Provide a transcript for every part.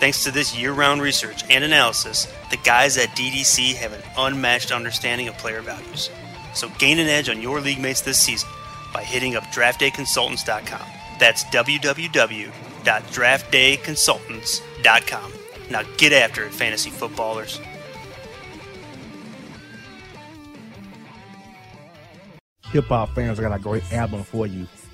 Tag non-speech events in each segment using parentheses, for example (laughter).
Thanks to this year round research and analysis, the guys at DDC have an unmatched understanding of player values. So gain an edge on your league mates this season by hitting up draftdayconsultants.com. That's www.draftdayconsultants.com. Now get after it, fantasy footballers. Hip hop fans, I got a great album for you.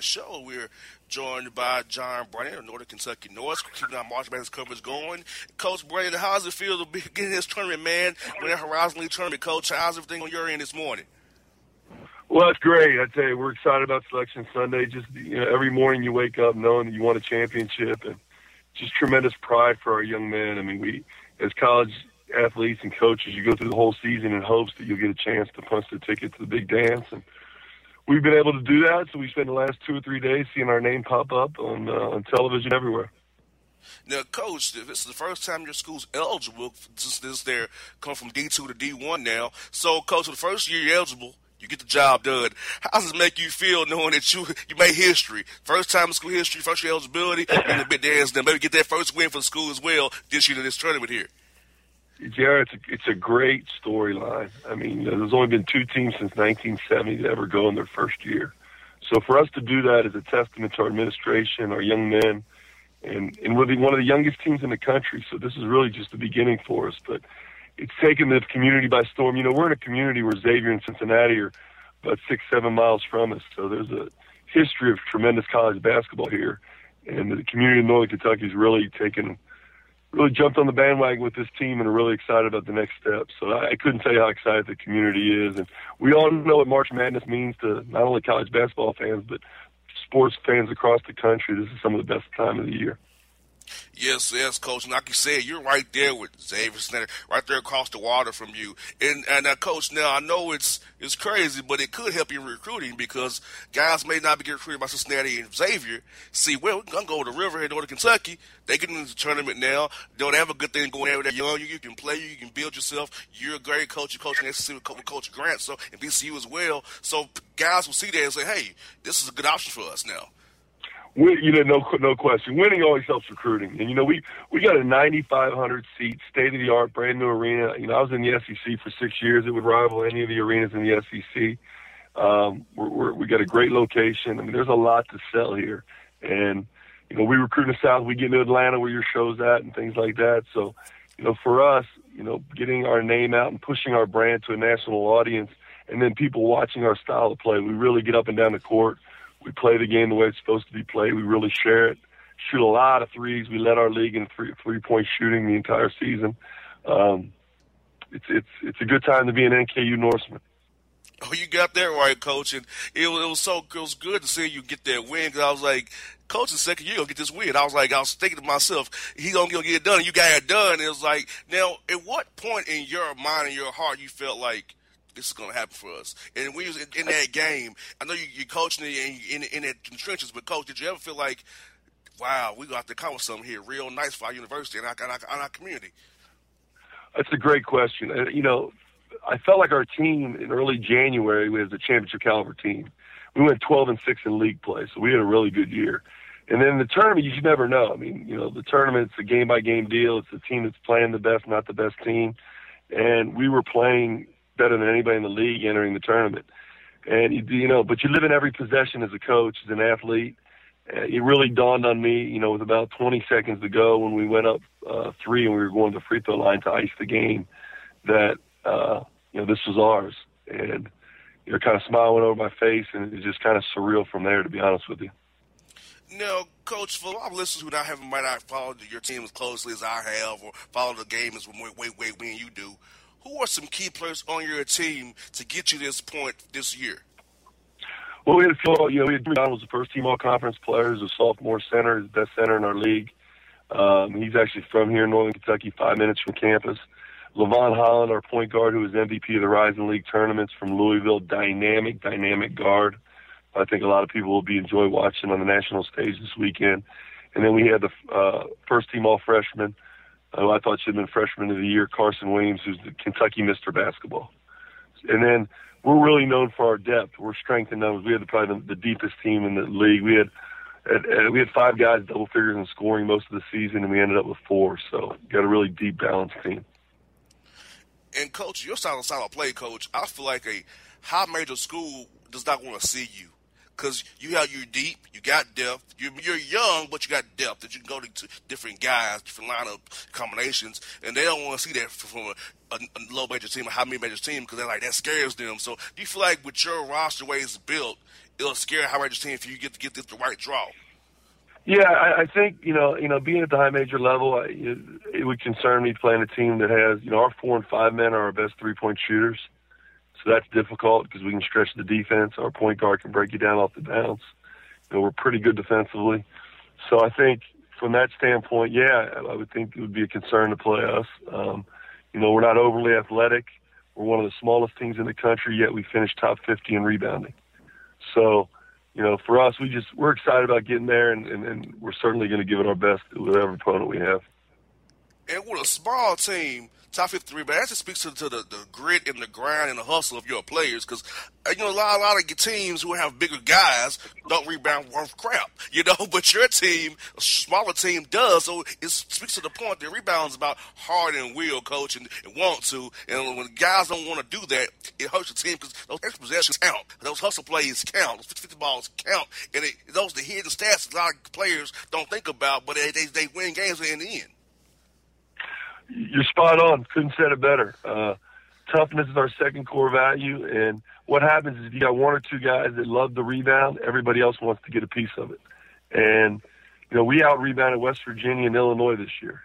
Show. We're joined by John Brannen of Northern Kentucky Norse, keeping our March Madness coverage going. Coach Brannen, how's it feel to be (laughs) getting this tournament, man? Winning Horizon League tournament, Coach. How's everything on your end this morning? Well, it's great. I tell you, we're excited about Selection Sunday. Just you know, every morning you wake up knowing that you won a championship, and just tremendous pride for our young men. I mean, we as college athletes and coaches, you go through the whole season in hopes that you'll get a chance to punch the ticket to the big dance, and we've been able to do that. So we spent the last two or three days seeing our name pop up on uh, on television everywhere. Now, coach, this is the first time your school's eligible since this they're come from D two to D one now. So, coach, for the first year you're eligible, you get the job done. How does it make you feel knowing that you you made history, first time in school history, first year eligibility, and the big dance, then maybe get that first win for the school as well this year in this tournament here? Jared, it's a, it's a great storyline. I mean, there's only been two teams since 1970 to ever go in their first year. So for us to do that is a testament to our administration, our young men, and, and we're the, one of the youngest teams in the country. So this is really just the beginning for us. But it's taken the community by storm. You know, we're in a community where Xavier and Cincinnati are about six, seven miles from us. So there's a history of tremendous college basketball here, and the community of Northern Kentucky has really taken, really jumped on the bandwagon with this team and are really excited about the next step. So I, I couldn't tell you how excited the community is, and we all know what March Madness means to not only college basketball fans but sports fans across the country. This is some of the best time of the year. Yes, yes, coach. And like you said, you're right there with Xavier Snyder, right there across the water from you. And and uh, coach, now I know it's it's crazy, but it could help you in recruiting because guys may not be getting recruited by Cincinnati and Xavier. See, well, we're gonna go to the Riverhead, Northern Kentucky. They get into the tournament now. They don't have a good thing going there. They're young. You, you can play. You can build yourself. You're a great coach. You're coaching SEC with Coach Grant, so and VCU as well. So guys will see that and say, "Hey, this is a good option for us now." You know, no no question. Winning always helps recruiting, and you know, we we got a 9,500 seat, state of the art, brand new arena. You know, I was in the SEC for six years. It would rival any of the arenas in the SEC. Um, we're, we're, we got a great location. I mean, there's a lot to sell here, and you know, we recruit in the South. We get into Atlanta where your show's at, and things like that. So, you know, for us, you know, getting our name out and pushing our brand to a national audience, and then people watching our style of play, we really get up and down the court we play the game the way it's supposed to be played. We really share it. Shoot a lot of threes. We led our league in three three point shooting the entire season. Um, it's it's it's a good time to be an NKU Norseman. Oh, you got that right, coach, and it was, it was so it was good to see you get that win. Because I was like, coach, the second year gonna get this win. I was like, I was thinking to myself, he gonna, gonna get it done. And you got it done. And it was like, now, at what point in your mind and your heart you felt like this is going to happen for us. And when you was in, that game, I know you, you're coaching in, in, in, in the trenches, but coach, did you ever feel like, wow, we got to accomplish something here real nice for our university and our, and our, and our community? That's a great question. Uh, you know, I felt like our team in early January was a championship caliber team. We went 12 and 6 in league play, so we had a really good year. And then the tournament, you should never know. I mean, you know, the tournament's a game by game deal. It's the team that's playing the best, not the best team. And we were playing better than anybody in the league entering the tournament. And you, you know, but you live in every possession as a coach, as an athlete. Uh, it really dawned on me, you know, with about 20 seconds to go when we went up uh, three and we were going to the free throw line to ice the game, that uh, you know this was ours. And you know, kind of smile went over my face, and it was just kind of surreal from there, to be honest with you. Now, Coach, for a lot of listeners who not have might not followed your team as closely as I have, or followed the game as way, way, way when you do, who are some key players on your team to get you this point this year? Well, we had few, you know, we had John was the first team all conference player, he's a sophomore center, the best center in our league. Um, he's actually from here in Northern Kentucky, five minutes from campus. Lavone Holland, our point guard, who was MVP of the Horizon League tournaments from Louisville, dynamic, dynamic guard. I think a lot of people will be enjoy watching on the national stage this weekend. And then we had the uh, first team all freshman, who I thought should have been freshman of the year, Carson Williams, who's the Kentucky Mr. Basketball. And then we're really known for our depth. We're strength in numbers. We had probably the, the deepest team in the league. We had we had five guys double figures in scoring most of the season, and we ended up with four. So got a really deep, balanced team. And coach, your style of style of play, coach, I feel like a high major school does not want to see you because you have you deep, you got depth. You're, you're young, but you got depth that you can go to different guys, different lineup combinations, and they don't want to see that from a, a, a low major team, a high major team, because they're like that scares them. So, do you feel like with your roster way it's built, it'll scare high major team if you get to get the right draw? Yeah, I, I think you know, you know, being at the high major level, I, it, it would concern me playing a team that has, you know, our four and five men are our best three point shooters. So that's difficult because we can stretch the defense. Our point guard can break you down off the bounce. You know, we're pretty good defensively. So I think from that standpoint, yeah, I would think it would be a concern to play us. Um, you know, we're not overly athletic. We're one of the smallest teams in the country, yet we finished top 50 in rebounding. So, you know, for us, we just we're excited about getting there, and, and, and we're certainly going to give it our best with whatever opponent we have. And with a small team, top 53, but that just speaks to, to the, the grit and the grind and the hustle of your players. Because uh, you know a lot, a lot of teams who have bigger guys don't rebound worth crap, (laughs) you know. But your team, a smaller team, does. So it speaks to the point that rebounds about hard and will, coach, and, and want to. And when guys don't want to do that, it hurts the team because those extra possessions count. Those hustle plays count. Those 50 balls count. And it, those the hidden stats a lot of players don't think about, but they, they, they win games in the end you're spot on. Couldn't said it better. Uh, toughness is our second core value. And what happens is if you got one or two guys that love the rebound, everybody else wants to get a piece of it. And you know, we out rebounded West Virginia and Illinois this year,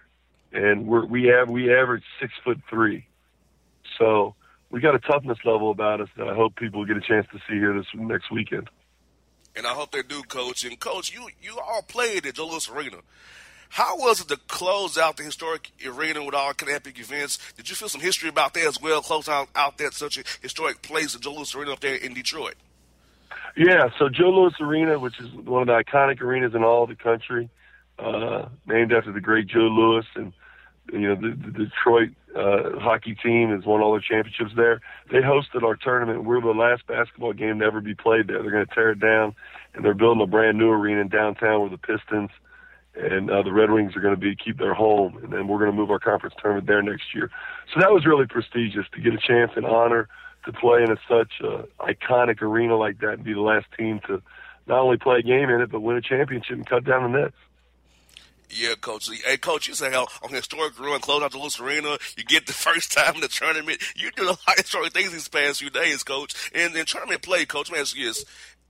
and we're, we have we average six foot three. So we got a toughness level about us that I hope people get a chance to see here this next weekend. And I hope they do, Coach. And Coach, you you all played at Joe Louis Arena. How was it to close out the historic arena with all kind of epic events? Did you feel some history about that as well, closing out, out that such a historic place, the Joe Louis Arena up there in Detroit? Yeah, so Joe Louis Arena, which is one of the iconic arenas in all the country, uh, named after the great Joe Louis, and you know the, the Detroit uh, hockey team has won all their championships there. They hosted our tournament. We're the last basketball game to ever be played there. They're going to tear it down, and they're building a brand new arena in downtown where the Pistons and uh, the Red Wings are going to be keep their home, and then we're going to move our conference tournament there next year. So that was really prestigious to get a chance and honor to play in a such uh, iconic arena like that and be the last team to not only play a game in it but win a championship and cut down the nets. Yeah, coach. Hey, coach, you say how on historic run, close out the Louis Arena, you get the (laughs) first time in the tournament. You do a lot of historic things these past few days, coach. And then tournament play, coach, man, is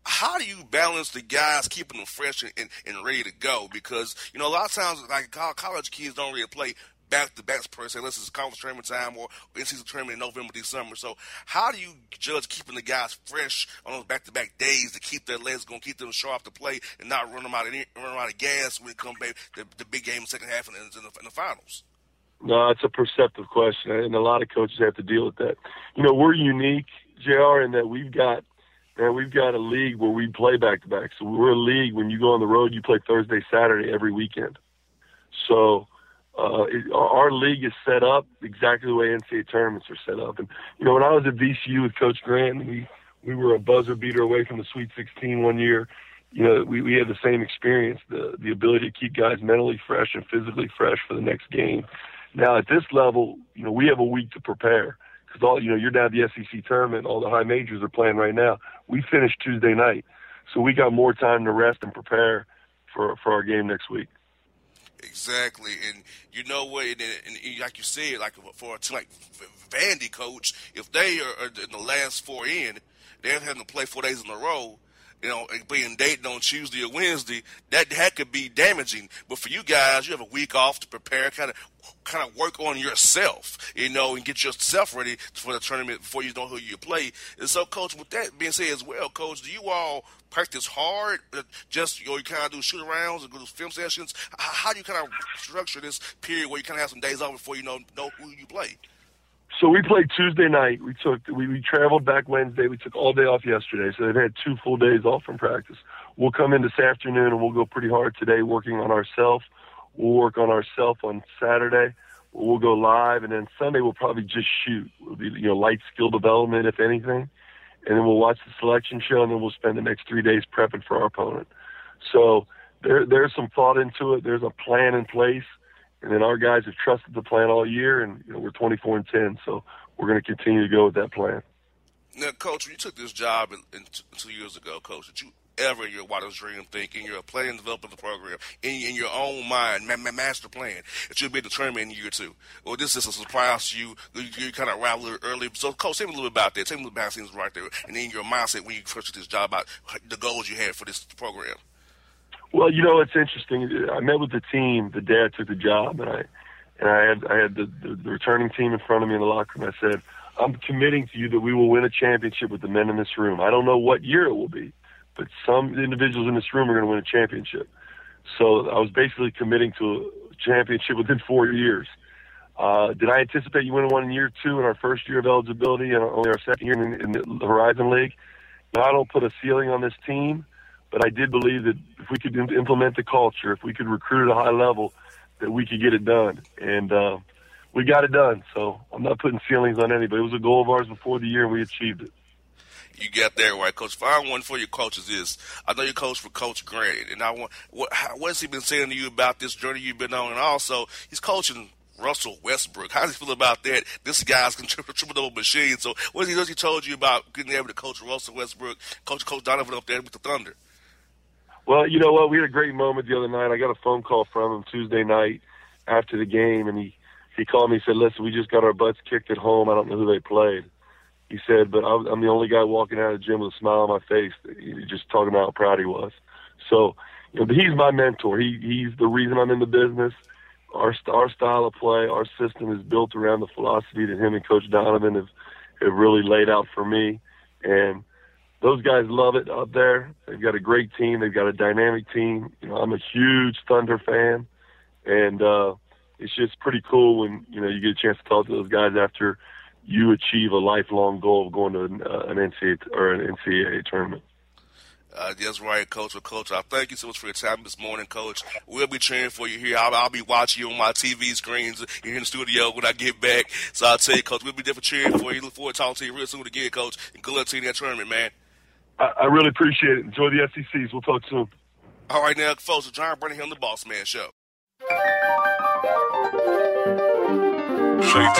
how do you balance the guys keeping them fresh and, and, and, ready to go? Because you know a lot of times, like college kids don't really play back to backs per se unless it's conference tournament time or in season tournament in November, December. So how do you judge keeping the guys fresh on those back to back days to keep their legs going, keep them sharp to play, and not run them out of run them out of gas when it comes back the, the big game second half and in the, in the finals? No, it's a perceptive question, and a lot of coaches have to deal with that. You know, we're unique, Jr. In that we've got man, we've got a league where we play back to back. So we're a league when you go on the road, you play Thursday, Saturday every weekend. So uh, it, our league is set up exactly the way NCAA tournaments are set up. And you know, when I was at VCU with Coach Grant, we we were a buzzer beater away from the Sweet 16 one year. You know, we we had the same experience, the the ability to keep guys mentally fresh and physically fresh for the next game. Now at this level, you know, we have a week to prepare because all you know, you're down the SEC tournament. All the high majors are playing right now. We finished Tuesday night, so we got more time to rest and prepare for for our game next week. Exactly, and you know what? And, and, like you said, like for a like Vandy, coach, if they are in the last four in, they're having to play four days in a row you know, being dating on Tuesday or Wednesday, that that could be damaging. But for you guys, you have a week off to prepare, kind of kind of work on yourself, you know, and get yourself ready for the tournament before you know who you play. And so, coach, with that being said as well, coach, do you all practice hard? Uh, just you know, you kind of do shoot arounds and go to film sessions. How, how do you kind of structure this period where you kind of have some days off before you know know who you play? So we played Tuesday night. We took we, we traveled back Wednesday. We took all day off yesterday, so they've had two full days off from practice. We'll come in this afternoon and we'll go pretty hard today working on ourselves. We'll work on ourselves on Saturday. We'll go live, and then Sunday we'll probably just shoot. It'll be you know light skill development, if anything, and then we'll watch the selection show, and then we'll spend the next three days prepping for our opponent. So there there's some thought into it. There's a plan in place and then our guys have trusted the plan all year, and you know, we're 24 and 10, so we're going to continue to go with that plan. Now, Coach, when you took this job in, in t- two years ago, Coach, did you ever in your wildest dream think in your planning development of the program, in, in your own mind, ma- ma- master plan, that you'd be determined in year two? Or this is a surprise to you, you, you kind of arrived a little early. So, Coach, tell me a little bit about that. Tell me a about things right there, and then your mindset when you first took this job, about the goals you had for this program. Well, you know, it's interesting. I met with the team the day I took the job, and I and I had I had the, the, the returning team in front of me in the locker room. I said, "I'm committing to you that we will win a championship with the men in this room. I don't know what year it will be, but some individuals in this room are going to win a championship." So I was basically committing to a championship within four years. Uh, did I anticipate you winning one in year two in our first year of eligibility and only our second year in, in the Horizon League? I don't put a ceiling on this team. But I did believe that if we could implement the culture, if we could recruit at a high level, that we could get it done. And uh, we got it done. So I'm not putting ceilings on anybody. It was a goal of ours before the year, and we achieved it. You got there right, Coach. Final one for your coaches is I know you coach for Coach Grant, and I want what how, what has he been saying to you about this journey you've been on, and also he's coaching Russell Westbrook. How does he feel about that? This guy's (laughs) a triple double machine. So what has he, he told you about getting able to coach Russell Westbrook, coach Coach Donovan up there with the Thunder? Well, you know what? We had a great moment the other night. I got a phone call from him Tuesday night after the game, and he he called me and said, "Listen, we just got our butts kicked at home. I don't know who they played." He said, "But I'm the only guy walking out of the gym with a smile on my face, just talking about how proud he was." So, you know, he's my mentor. He he's the reason I'm in the business. Our our style of play, our system is built around the philosophy that him and Coach Donovan have have really laid out for me, and those guys love it up there. They've got a great team. They've got a dynamic team. You know, I'm a huge Thunder fan, and uh, it's just pretty cool when you know you get a chance to talk to those guys after you achieve a lifelong goal of going to an, uh, an NCAA or an NCAA tournament. Uh, that's right, Coach. Well, Coach, I thank you so much for your time this morning, Coach. We'll be cheering for you here. I'll, I'll be watching you on my TV screens here in the studio when I get back. So I'll tell you, Coach, we'll be different cheering for you. Look forward to talking to you real soon again, Coach. And good luck to you in that tournament, man. I, I really appreciate it. Enjoy the SECs. We'll talk soon. All right, now, folks, John Brannen here on the Boss Man Show. Shades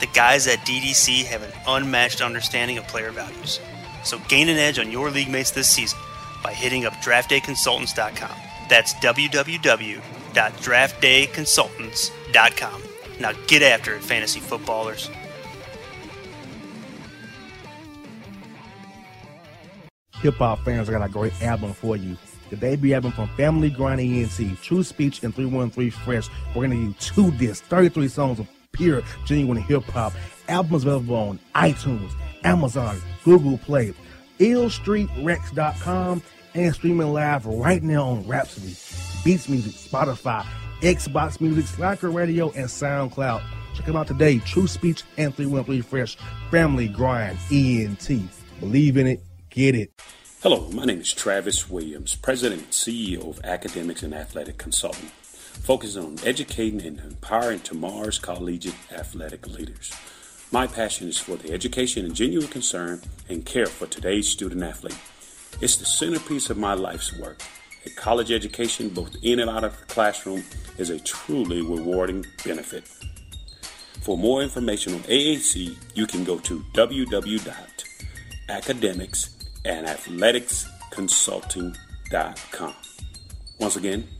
the guys at DDC have an unmatched understanding of player values. So gain an edge on your league mates this season by hitting up draftdayconsultants.com. That's www.draftdayconsultants.com. Now get after it, fantasy footballers. Hip hop fans, I got a great album for you the debut album from Family Grind ENT, True Speech and 313 Fresh. We're going to do two discs, 33 songs of pure, genuine hip hop. Albums available on iTunes, Amazon, Google Play, illstreetrex.com, and streaming live right now on Rhapsody, Beats Music, Spotify, Xbox Music, Slacker Radio, and SoundCloud. Check them out today. True Speech and 313 Fresh, Family Grind ENT. Believe in it, get it. Hello, my name is Travis Williams, President and CEO of Academics and Athletic Consulting, focusing on educating and empowering tomorrow's collegiate athletic leaders. My passion is for the education and genuine concern and care for today's student athlete. It's the centerpiece of my life's work. A college education, both in and out of the classroom, is a truly rewarding benefit. For more information on AAC, you can go to www.academicsandathleticsconsulting.com. Once again,